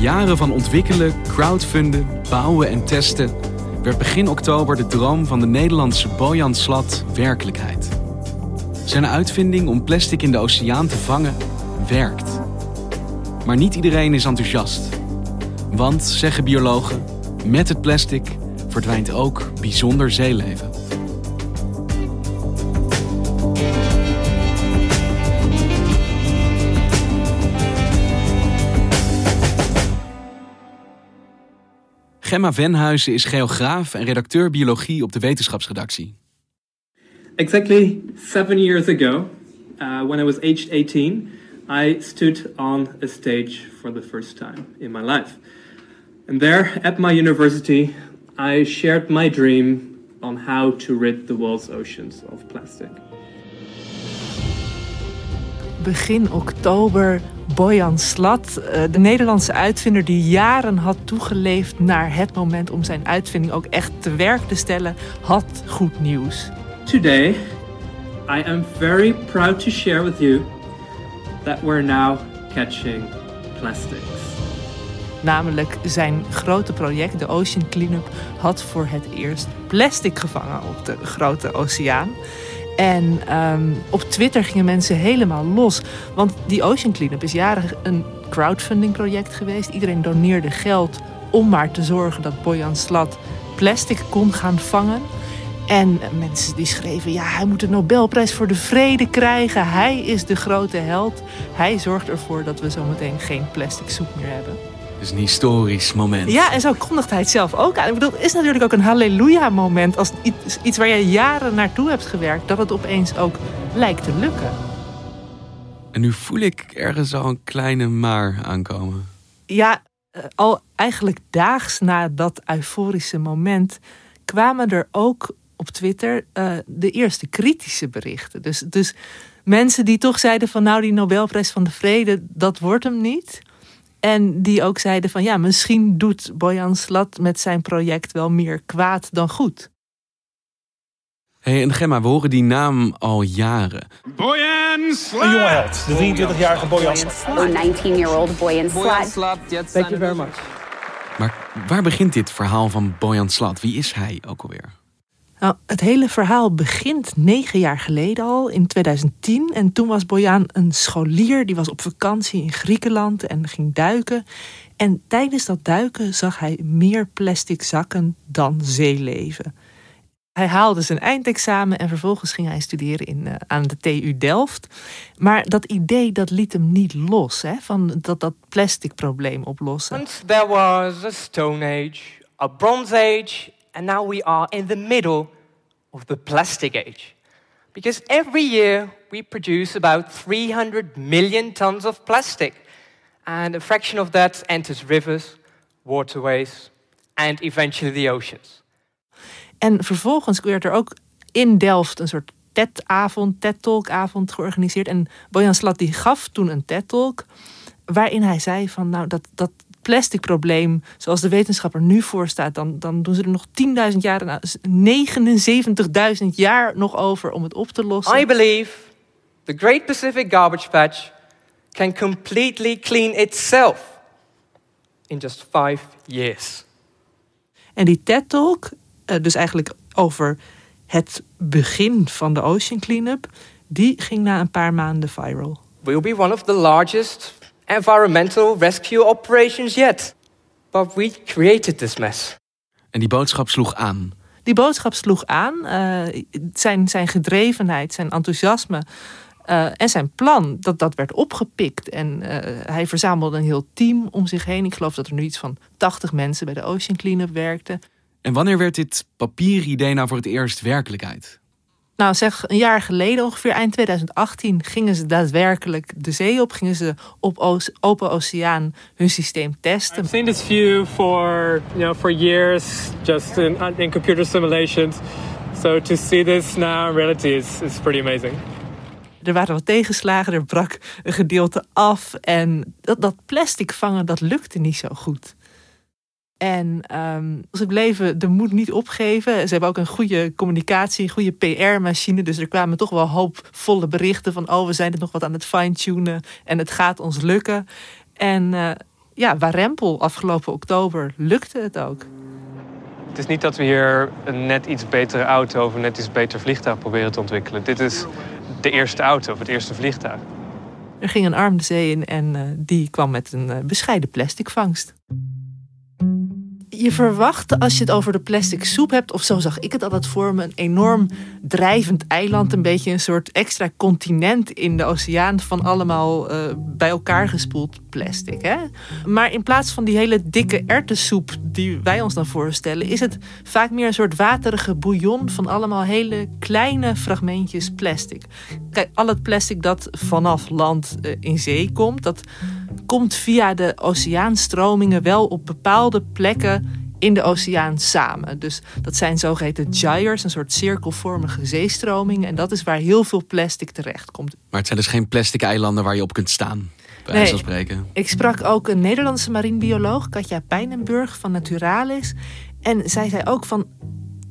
Jaren van ontwikkelen, crowdfunden, bouwen en testen werd begin oktober de droom van de Nederlandse Bojan Slat werkelijkheid. Zijn uitvinding om plastic in de oceaan te vangen werkt. Maar niet iedereen is enthousiast. Want, zeggen biologen, met het plastic verdwijnt ook bijzonder zeeleven. Gemma Venhuizen is geograaf en redacteur biologie op de wetenschapsredactie. Exactly seven years ago, uh, when I was aged 18, I stood on a stage for the first time in my life. And there at my university, I shared my dream on how to rid the world's oceans of plastic. Begin oktober Bojan Slat, eh, de Nederlandse uitvinder die jaren had toegeleefd naar het moment om zijn uitvinding ook echt te werk te stellen, had goed nieuws. Today, I am very proud to share with you that we're now catching plastics. Namelijk zijn grote project, de Ocean Cleanup, had voor het eerst plastic gevangen op de grote oceaan. En ehm, op Twitter gingen mensen helemaal los. Want die Ocean Cleanup is jaren een crowdfunding project geweest. Iedereen doneerde geld om maar te zorgen dat Boyan Slat plastic kon gaan vangen. En mensen die schreven, ja, hij moet de Nobelprijs voor de vrede krijgen. Hij is de grote held. Hij zorgt ervoor dat we zometeen geen plastic soep meer hebben. Is een historisch moment. Ja, en zo kondigt hij het zelf ook aan. Ik bedoel, het is natuurlijk ook een halleluja-moment als iets, iets waar je jaren naartoe hebt gewerkt, dat het opeens ook lijkt te lukken. En nu voel ik ergens al een kleine maar aankomen. Ja, eh, al eigenlijk daags na dat euforische moment kwamen er ook op Twitter uh, de eerste kritische berichten. Dus, dus mensen die toch zeiden van nou die Nobelprijs van de Vrede, dat wordt hem niet. En die ook zeiden van ja, misschien doet Bojan Slat met zijn project wel meer kwaad dan goed. hey, en Gemma, we horen die naam al jaren. Boyan Slat! Een jonge held, de 23-jarige Boyan Slat. Oh, 19-year-old Boyan Slat. Thank you very much. Maar waar begint dit verhaal van Bojan Slat? Wie is hij ook alweer? Nou, het hele verhaal begint negen jaar geleden al, in 2010. En toen was Bojan een scholier, die was op vakantie in Griekenland en ging duiken. En tijdens dat duiken zag hij meer plastic zakken dan zeeleven. Hij haalde zijn eindexamen en vervolgens ging hij studeren in, uh, aan de TU Delft. Maar dat idee dat liet hem niet los, hè, van dat, dat plastic probleem oplossen. Once there was a Stone Age, a Bronze Age and now we are in the middle of the plastic age. Because every year we produce about 300 million tons of plastic, and a fraction of that enters rivers, waterways, and eventually the oceans. En vervolgens werd er ook in Delft een soort TED-avond, TED-talk-avond georganiseerd. En Bojan Slat die gaf toen een TED-talk waarin hij zei van nou dat, dat plastic probleem, zoals de wetenschapper nu voor staat, dan, dan doen ze er nog 10.000 jaar, nou, 79.000 jaar nog over om het op te lossen. I believe the Great Pacific Garbage Patch can completely clean itself in just five years. En die TED-talk, eh, dus eigenlijk over het begin van de Ocean Cleanup, die ging na een paar maanden viral. We'll be one of the largest environmental rescue operations yet. But we created this mess. En die boodschap sloeg aan. Die boodschap sloeg aan. Uh, zijn, zijn gedrevenheid, zijn enthousiasme uh, en zijn plan, dat, dat werd opgepikt. En uh, hij verzamelde een heel team om zich heen. Ik geloof dat er nu iets van 80 mensen bij de Ocean Cleanup werkten. En wanneer werd dit papieren idee nou voor het eerst werkelijkheid? Nou, zeg een jaar geleden, ongeveer eind 2018, gingen ze daadwerkelijk de zee op. Gingen ze op open oceaan hun systeem testen. I've seen this view for, you know, for years, just in, in computer simulations. So to see this now in reality is, is pretty amazing. Er waren wat tegenslagen, er brak een gedeelte af. En dat, dat plastic vangen, dat lukte niet zo goed. En um, ze bleven de moed niet opgeven. Ze hebben ook een goede communicatie, een goede PR-machine. Dus er kwamen toch wel hoopvolle berichten van... oh, we zijn het nog wat aan het fine-tunen en het gaat ons lukken. En uh, ja, Warempel afgelopen oktober lukte het ook. Het is niet dat we hier een net iets betere auto of een net iets beter vliegtuig proberen te ontwikkelen. Dit is de eerste auto of het eerste vliegtuig. Er ging een arm de zee in en uh, die kwam met een uh, bescheiden plastic vangst je verwacht als je het over de plastic soep hebt, of zo zag ik het altijd voor me, een enorm drijvend eiland, een beetje een soort extra continent in de oceaan van allemaal uh, bij elkaar gespoeld plastic. Hè? Maar in plaats van die hele dikke ertessoep die wij ons dan voorstellen, is het vaak meer een soort waterige bouillon van allemaal hele kleine fragmentjes plastic. Kijk, al het plastic dat vanaf land uh, in zee komt, dat komt via de oceaanstromingen wel op bepaalde plekken in de oceaan samen. Dus dat zijn zogeheten gyres, een soort cirkelvormige zeestromingen. En dat is waar heel veel plastic terecht komt. Maar het zijn dus geen plastic eilanden waar je op kunt staan. Bij nee, spreken. Ik sprak ook een Nederlandse marinebioloog, Katja Pijnenburg van Naturalis. En zij zei ook van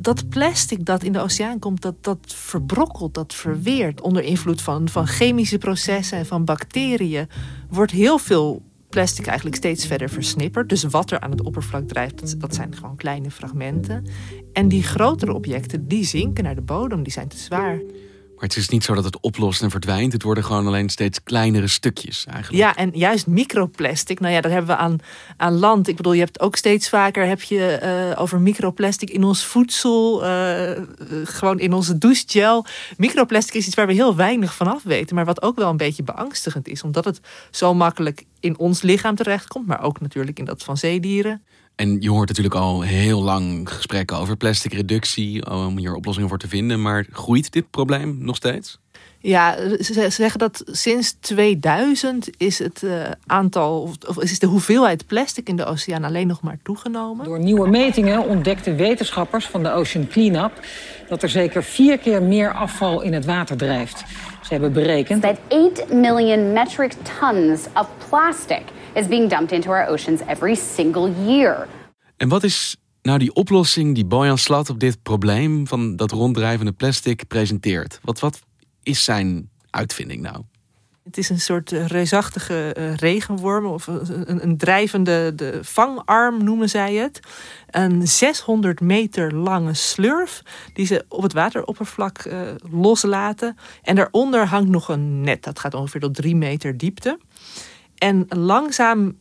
dat plastic dat in de oceaan komt, dat, dat verbrokkelt, dat verweert onder invloed van, van chemische processen en van bacteriën. Wordt heel veel plastic eigenlijk steeds verder versnipperd. Dus wat er aan het oppervlak drijft, dat, zijn gewoon kleine fragmenten. En die grotere objecten, die zinken naar de bodem, die zijn te zwaar. Maar het is niet zo dat het oplost en verdwijnt. Het worden gewoon alleen steeds kleinere stukjes eigenlijk. Ja, en juist microplastic. Nou ja, dat hebben we aan, aan land. Ik bedoel, je hebt ook steeds vaker heb je, uh, over microplastic in ons voedsel. Uh, gewoon in onze douchegel. Microplastic is iets waar we heel weinig van af weten. Maar wat ook wel een beetje beangstigend is. Omdat het zo makkelijk in ons lichaam terechtkomt. Maar ook natuurlijk in dat van zeedieren. En je hoort natuurlijk al heel lang gesprekken over plastic reductie, om hier oplossingen voor te vinden. Maar groeit dit probleem nog steeds? Ja, ze zeggen dat sinds 2000 is het uh, aantal, of is de hoeveelheid plastic in de oceaan alleen nog maar toegenomen. Door nieuwe metingen ontdekten wetenschappers van de Ocean Cleanup dat er zeker vier keer meer afval in het water drijft. Ze hebben berekend dat 8 million metric tons of plastic is being dumped into our oceans every single year. En wat is nou die oplossing die Bojan Slat op dit probleem van dat ronddrijvende plastic presenteert? Wat, wat is zijn uitvinding nou? Het is een soort eh, reusachtige uh, regenworm of een, een, drijvende de vangarm noemen zij het. Een 600 meter lange slurf die ze op het wateroppervlak uh, loslaten. En daaronder hangt nog een net, dat gaat ongeveer tot 3 meter diepte. En langzaam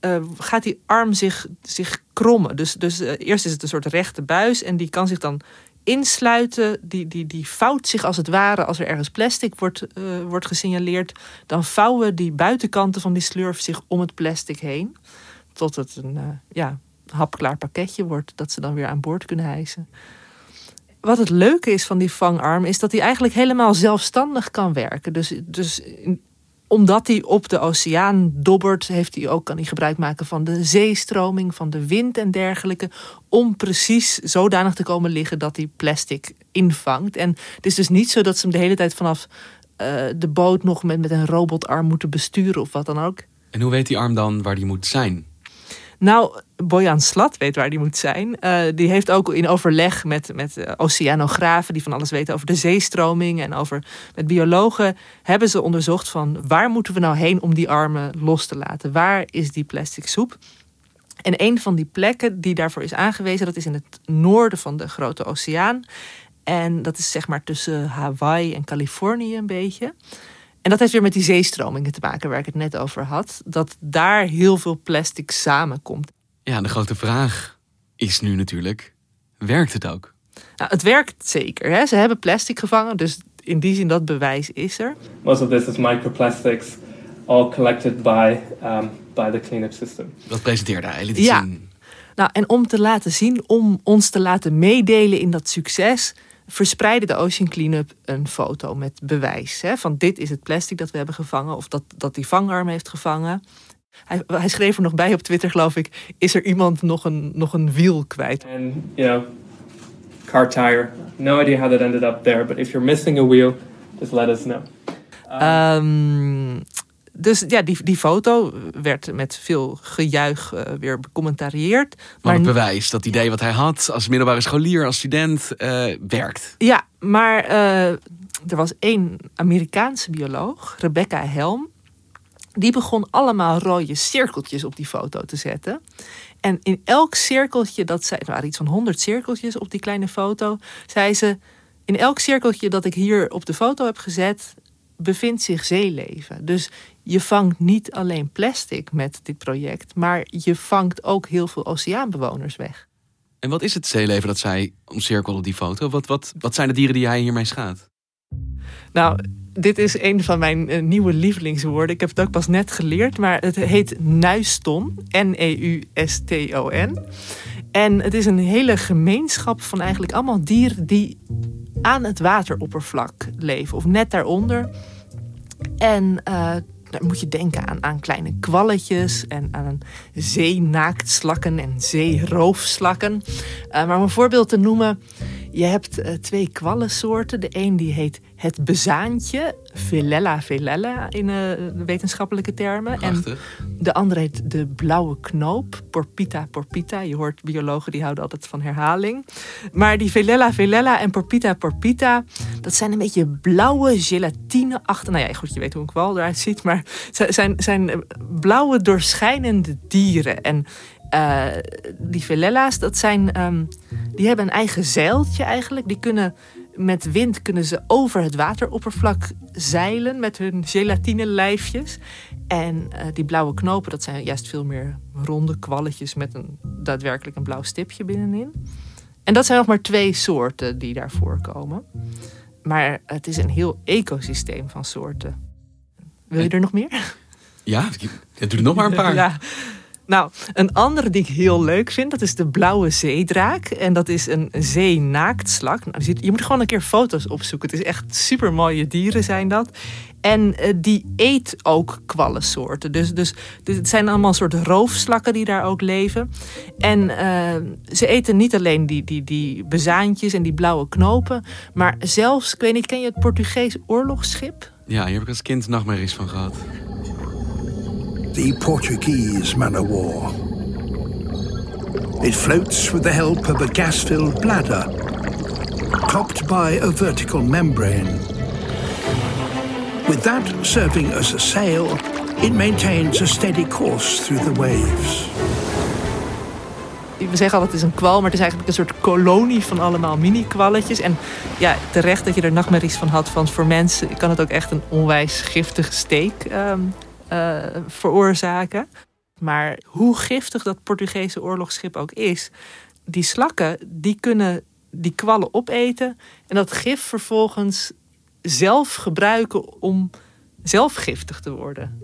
uh, gaat die arm zich, zich krommen. Dus, dus uh, eerst is het een soort rechte buis en die kan zich dan insluiten. Die, die, die vouwt zich als het ware als er ergens plastic wordt, uh, wordt gesignaleerd. Dan vouwen die buitenkanten van die slurf zich om het plastic heen. Tot het een ja, hapklaar pakketje wordt dat ze dan weer aan boord kunnen hijsen. Wat het leuke is van die vangarm is dat hij eigenlijk helemaal zelfstandig kan werken. Dus, dus omdat hij op de oceaan dobbert, heeft hij ook, kan hij gebruik maken van de zeestroming, van de wind en dergelijke. Om precies zodanig te komen liggen dat hij plastic invangt. En het is dus niet zo dat ze hem de hele tijd vanaf uh, de boot nog met, met een robotarm moeten besturen of wat dan ook. En hoe weet die arm dan waar die moet zijn? Nou, Bojan Slat weet waar die moet zijn. Uh, die heeft ook in overleg met, met uh, oceanografen die van alles weten over de zeestroming en over met biologen hebben ze onderzocht van waar moeten we nou heen om die armen los te laten? Waar is die plastic soep? En een van die plekken die daarvoor is aangewezen, dat is in het noorden van de Grote Oceaan. En dat is zeg maar tussen Hawaii en Californië een beetje. En dat heeft weer met die zeestromingen te maken waar ik het net over had. Dat daar heel veel plastic samenkomt. Ja, de grote vraag is nu natuurlijk, werkt het ook? Nou, het werkt zeker. Hè? Ze hebben plastic gevangen, dus in die zin dat bewijs is er. Most of this is microplastics, all collected by, um, by the cleanup system. Dat presenteerde hij, ja. Nou, en om te laten zien, om ons te laten meedelen in dat succes, verspreidde de Ocean Cleanup een foto met bewijs. Hè, van dit is het plastic dat we hebben gevangen. Of dat, dat die vangarm heeft gevangen. Hij, hij schreef er nog bij op Twitter, geloof ik. Is er iemand nog een, nog een wiel kwijt? And, you know, car tire. No idea how that ended up there, but if you're missing a wheel, just let us know. Ehm, dus ja, die, die foto werd met veel gejuich uh, weer becommentarieerd. Maar Maar het bewijs, dat idee wat hij had als middelbare scholier, als student, eh, werkt. Ja, maar eh, er was één Amerikaanse bioloog, Rebecca Helm. Die begon allemaal rode cirkeltjes op die foto te zetten. En in elk cirkeltje dat zij, er waren iets van 100 cirkeltjes op die kleine foto, zei ze: In elk cirkeltje dat ik hier op de foto heb gezet, bevindt zich zeeleven. Dus je vangt niet alleen plastic met dit project, maar je vangt ook heel veel oceaanbewoners weg. En wat is het zeeleven dat zij omcirkelen op die foto? Wat, wat, wat zijn de dieren die hij hiermee schaadt? Nou, dit is een van mijn uh, nieuwe lievelingswoorden. Ik heb het ook pas net geleerd, maar het heet nuiston. N-E-U-S-T-O-N. En het is een hele gemeenschap van eigenlijk allemaal dieren die aan het wateroppervlak leven, of net daaronder. En uh, dan moet je denken aan, aan kleine kwalletjes en aan zeenaaktslakken en zeeroofslakken. Uh, maar om een voorbeeld te noemen, je hebt uh, twee kwallensoorten. De een die heet het bezaantje, Velella velella in uh, wetenschappelijke termen. Prachtig. En de andere heet de blauwe knoop, Porpita porpita. Je hoort biologen die houden altijd van herhaling. Maar die Velella velella en Porpita porpita, dat zijn een beetje blauwe gelatine achter. Nou ja, goed, je weet hoe een kwal eruit ziet, maar zijn, zijn blauwe doorschijnende dieren. En uh, die velella's, dat zijn, um, die hebben een eigen zeiltje eigenlijk. Die kunnen met wind kunnen ze over het wateroppervlak zeilen met hun gelatine lijfjes. En uh, die blauwe knopen, dat zijn juist veel meer ronde kwalletjes met een daadwerkelijk een blauw stipje binnenin. En dat zijn nog maar twee soorten die daar voorkomen. Maar het is een heel ecosysteem van soorten. Wil je er nog meer? Ja, doe er nog maar een paar. Ja. Nou, een andere die ik heel leuk vind, dat is de blauwe zeedraak. En dat is een zeenaaktslak. Nou, je moet gewoon een keer foto's opzoeken. Het is echt super mooie dieren zijn dat. En uh, die eet ook kwallensoorten. Dus, dus, het zijn allemaal soort roofslakken die daar ook leven. En uh, ze eten niet alleen die, die, die bezaantjes en die blauwe knopen. Maar zelfs, ik weet niet, ken je het Portugees oorlogsschip? Ja, hier heb ik als kind nachtmerries van gehad. The Portuguese man of war. It floats with the help of a gas filled bladder, topped by a vertical membrane. With that serving as a sail, it maintains a steady course through the waves. We zeggen altijd het is een kwal, maar het is eigenlijk een soort kolonie van allemaal mini-kwalletjes. En ja, terecht dat je er nachtmerries van had, want voor mensen kan het ook echt een onwijs giftige steek um, uh, veroorzaken. Maar hoe giftig dat Portugese oorlogsschip ook is, die slakken die kunnen die kwallen opeten en dat gif vervolgens zelf gebruiken om zelf giftig te worden.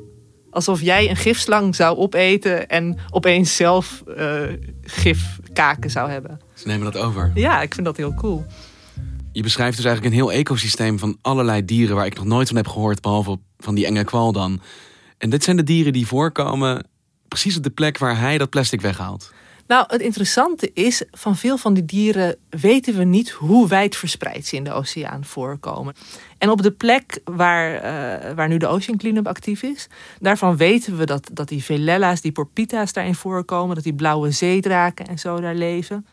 Alsof jij een gifslang zou opeten en opeens zelf uh, gifkaken zou hebben. Ze nemen dat over. Ja, ik vind dat heel cool. Je beschrijft dus eigenlijk een heel ecosysteem van allerlei dieren waar ik nog nooit van heb gehoord, behalve van die enge kwal dan. En dit zijn de dieren die voorkomen precies op de plek waar hij dat plastic weghaalt. Nou, het interessante is, van veel van die dieren weten we niet hoe wijd verspreid ze in de oceaan voorkomen. En op de plek waar, uh, waar nu de Ocean Cleanup actief is, daarvan weten we dat, dat die velella's, die porpita's daarin voorkomen, dat die blauwe zeedraken en zo daar leven.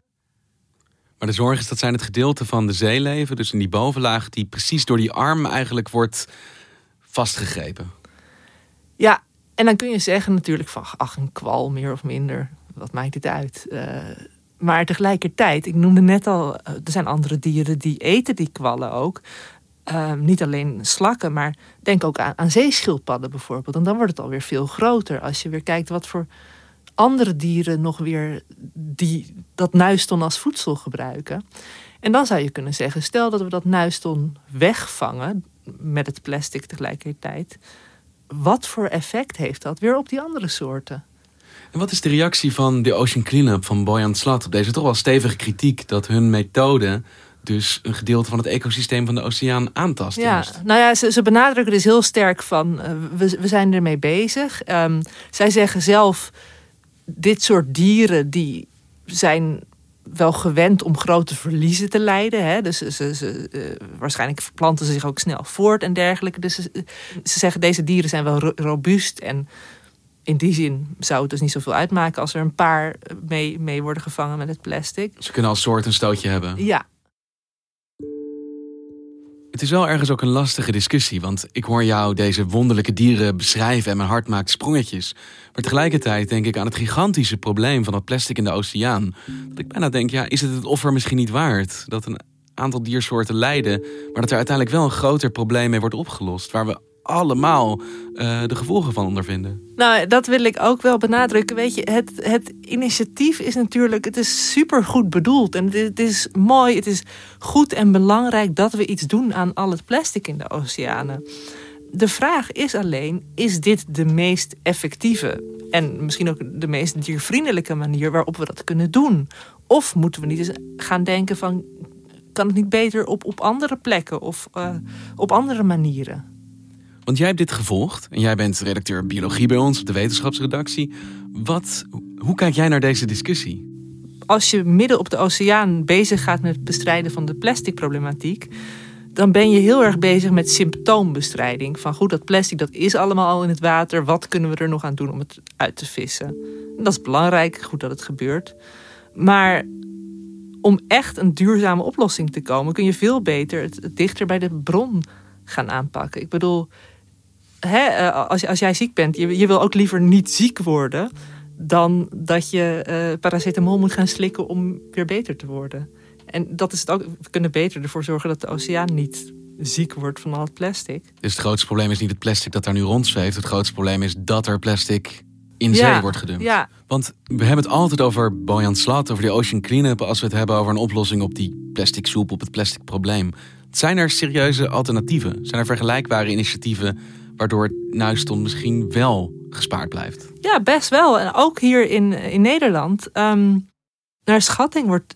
Maar de zorg is dat zijn het gedeelte van de zeeleven, dus in die bovenlaag, die precies door die arm eigenlijk wordt vastgegrepen. Ja, en dan kun je zeggen natuurlijk van, ach, een kwal meer of minder, wat maakt dit uit? Uh, maar tegelijkertijd, ik noemde net al, er zijn andere dieren die eten die kwallen ook. Uh, niet alleen slakken, maar denk ook aan, aan zeeschildpadden bijvoorbeeld. En dan wordt het alweer veel groter als je weer kijkt wat voor andere dieren nog weer die, dat nuiston als voedsel gebruiken. En dan zou je kunnen zeggen, stel dat we dat nuiston wegvangen met het plastic tegelijkertijd wat voor effect heeft dat weer op die andere soorten? En wat is de reactie van de Ocean Cleanup van Boyan Slat op deze toch wel stevige kritiek dat hun methode dus een gedeelte van het ecosysteem van de oceaan aantast. Ja, juist. nou ja, ze, ze benadrukken dus heel sterk van uh, we, we zijn ermee bezig. Um, zij zeggen zelf, dit soort dieren die zijn wel gewend om grote verliezen te lijden. Hè? Dus ze, uh, waarschijnlijk verplanten ze zich ook snel voort en dergelijke. Dus ze, ze zeggen deze dieren zijn wel ro robuust en in die zin zou het dus niet zoveel uitmaken als er een paar mee, mee worden gevangen met het plastic. Ze kunnen als soort een stootje hebben. Ja. Het is wel ergens ook een lastige discussie, want ik hoor jou deze wonderlijke dieren beschrijven en mijn hart maakt sprongetjes. Maar tegelijkertijd denk ik aan het gigantische probleem van het plastic in de oceaan. Dat ik bijna denk, ja, is het het offer misschien niet waard? Dat een aantal diersoorten lijden, maar dat er uiteindelijk wel een groter probleem mee wordt opgelost, waar we allemaal uh, de gevolgen van ondervinden. Nou, dat wil ik ook wel benadrukken. Weet je, het, het initiatief is natuurlijk, het is super goed bedoeld. En het is mooi, het is goed en belangrijk dat we iets doen aan al het plastic in de oceanen. De vraag is alleen, is dit de meest effectieve en misschien ook de meest diervriendelijke manier waarop we dat kunnen doen? Of moeten we niet eens gaan denken van, kan het niet beter op, op andere plekken of uh, op andere manieren? Want jij hebt dit gevolgd en jij bent redacteur biologie bij ons op de wetenschapsredactie. Wat, hoe kijk jij naar deze discussie? Als je midden op de oceaan bezig gaat met het bestrijden van de plasticproblematiek, dan ben je heel erg bezig met symptoombestrijding. Van goed, dat plastic dat is allemaal al in het water. Wat kunnen we er nog aan doen om het uit te vissen? En dat is belangrijk, goed dat het gebeurt. Maar om echt een duurzame oplossing te komen, kun je veel beter het dichter bij de bron gaan aanpakken. Ik bedoel, hè, eh, als, als jij ziek bent, je, je wil ook liever niet ziek worden dan dat je uh, paracetamol moet gaan slikken om weer beter te worden. En dat is het ook. We kunnen beter ervoor zorgen dat de oceaan niet ziek wordt van al het plastic. Dus het grootste probleem is niet het plastic dat daar nu rondzweeft. Het grootste probleem is dat er plastic in ja, zee wordt gedumpt. Ja. Want we hebben het altijd over Boyan Slat, over die ocean cleanup, als we het hebben over een oplossing op die plastic soep, op het plastic probleem. Zijn er serieuze alternatieven? Zijn er vergelijkbare initiatieven waardoor het nuiston misschien wel gespaard blijft? Ja, best wel. En ook hier in, in Nederland. Um, naar schatting wordt 80%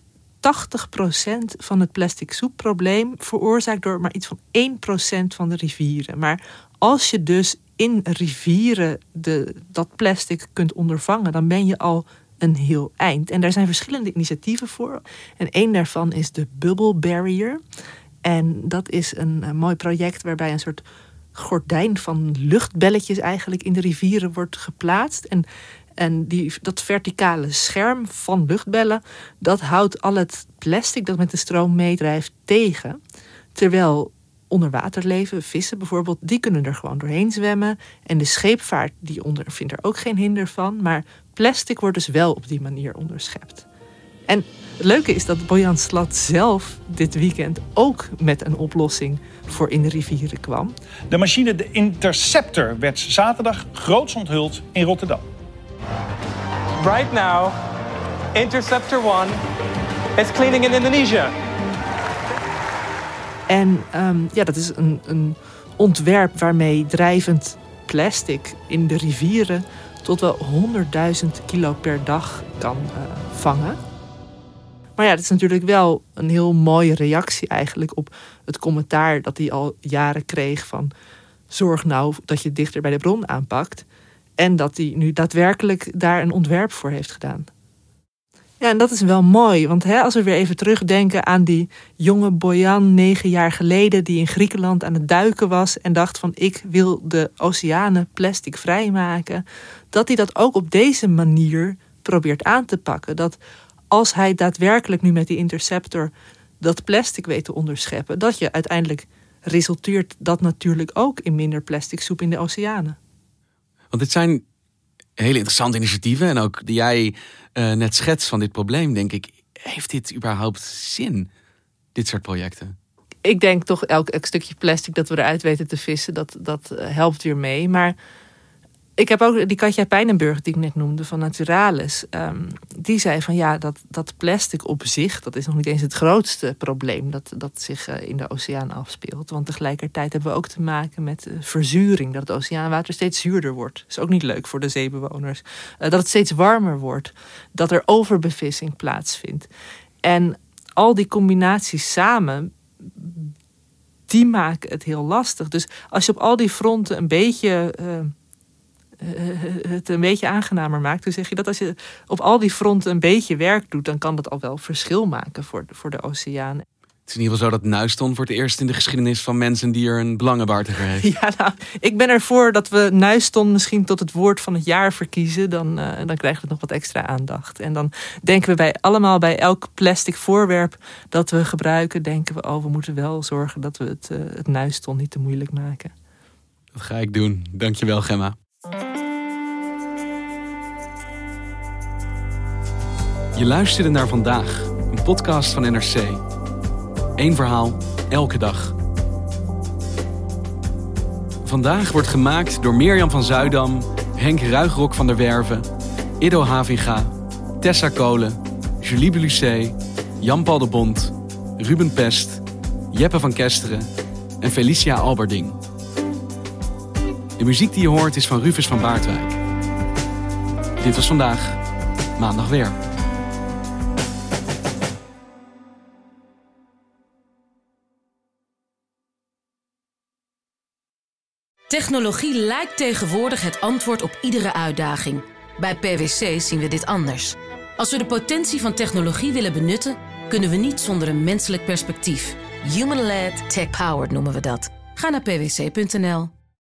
van het plastic soepprobleem veroorzaakt door maar iets van 1% van de rivieren. Maar als je dus in rivieren de, dat plastic kunt ondervangen, dan ben je al een heel eind. En daar zijn verschillende initiatieven voor. En één daarvan is de Bubble Barrier. En dat is een mooi project waarbij een soort gordijn van luchtbelletjes eigenlijk in de rivieren wordt geplaatst. En, en die, dat verticale scherm van luchtbellen, dat houdt al het plastic dat met de stroom meedrijft tegen. Terwijl onderwaterleven, vissen bijvoorbeeld, die kunnen er gewoon doorheen zwemmen. En de scheepvaart die ondervindt er ook geen hinder van. Maar plastic wordt dus wel op die manier onderschept. En het leuke is dat Bojan Slat zelf dit weekend ook met een oplossing voor in de rivieren kwam. De machine de Interceptor werd zaterdag groots onthuld in Rotterdam. Right now, Interceptor 1 is cleaning in Indonesia. En um, ja, dat is een, een ontwerp waarmee drijvend plastic in de rivieren tot wel 100.000 kilo per dag kan uh, vangen. Maar ja, het is natuurlijk wel een heel mooie reactie eigenlijk op het commentaar dat hij al jaren kreeg van zorg nou dat je dichter bij de bron aanpakt. En dat hij nu daadwerkelijk daar een ontwerp voor heeft gedaan. Ja, en dat is wel mooi, want hè, als we weer even terugdenken aan die jonge Bojan negen jaar geleden die in Griekenland aan het duiken was en dacht van ik wil de oceanen plastic vrijmaken, dat hij dat ook op deze manier probeert aan te pakken. Dat als hij daadwerkelijk nu met die interceptor dat plastic weet te onderscheppen, dat je uiteindelijk resulteert dat natuurlijk ook in minder plastic soep in de oceanen. Want dit zijn hele interessante initiatieven en ook die jij uh, net schetst van dit probleem, denk ik, heeft dit überhaupt zin, dit soort projecten? Ik denk toch elk, elk stukje plastic dat we eruit weten te vissen, dat, dat uh, helpt weer mee. Maar ik heb ook die Katja Pijnenburg, die ik net noemde, van Naturalis. Um, die zei van ja, dat, dat plastic op zich, dat is nog niet eens het grootste probleem dat, dat zich uh, in de oceaan afspeelt. Want tegelijkertijd hebben we ook te maken met uh, verzuring. Dat het oceaanwater steeds zuurder wordt. Dat is ook niet leuk voor de zeebewoners. Uh, dat het steeds warmer wordt. Dat er overbevissing plaatsvindt. En al die combinaties samen, die maken het heel lastig. Dus als je op al die fronten een beetje. Het een beetje aangenamer maakt. Dan zeg je dat als je op al die fronten een beetje werk doet, dan kan dat al wel verschil maken voor, voor de oceaan. Het is in ieder geval zo dat Nuiston voor het eerst in de geschiedenis van mensen die er een belangenbehartiger heeft. Ja, nou, ik ben ervoor dat we Nuiston misschien tot het woord van het jaar verkiezen. Dan, uh, dan krijgt het nog wat extra aandacht. En dan denken we bij allemaal bij elk plastic voorwerp dat we gebruiken, denken we, oh, we moeten wel zorgen dat we het, uh, het Nuiston niet te moeilijk maken. Dat ga ik doen. Dankjewel, Gemma. Je luisterde naar vandaag, een podcast van NRC. Eén verhaal, elke dag. Vandaag wordt gemaakt door Mirjam van Zuidam, Henk Ruigrok van der Werven, Ido Havinga, Tessa Kolen, Julie Belucé, Jan-Paul de Bond, Ruben Pest, Jeppe van Kesteren en Felicia Alberding. De muziek die je hoort is van Rufus van Baardwijk. Dit was vandaag, maandag weer. Technologie lijkt tegenwoordig het antwoord op iedere uitdaging. Bij PwC zien we dit anders. Als we de potentie van technologie willen benutten, kunnen we niet zonder een menselijk perspectief. Human-led, tech-powered noemen we dat. Ga naar pwc.nl.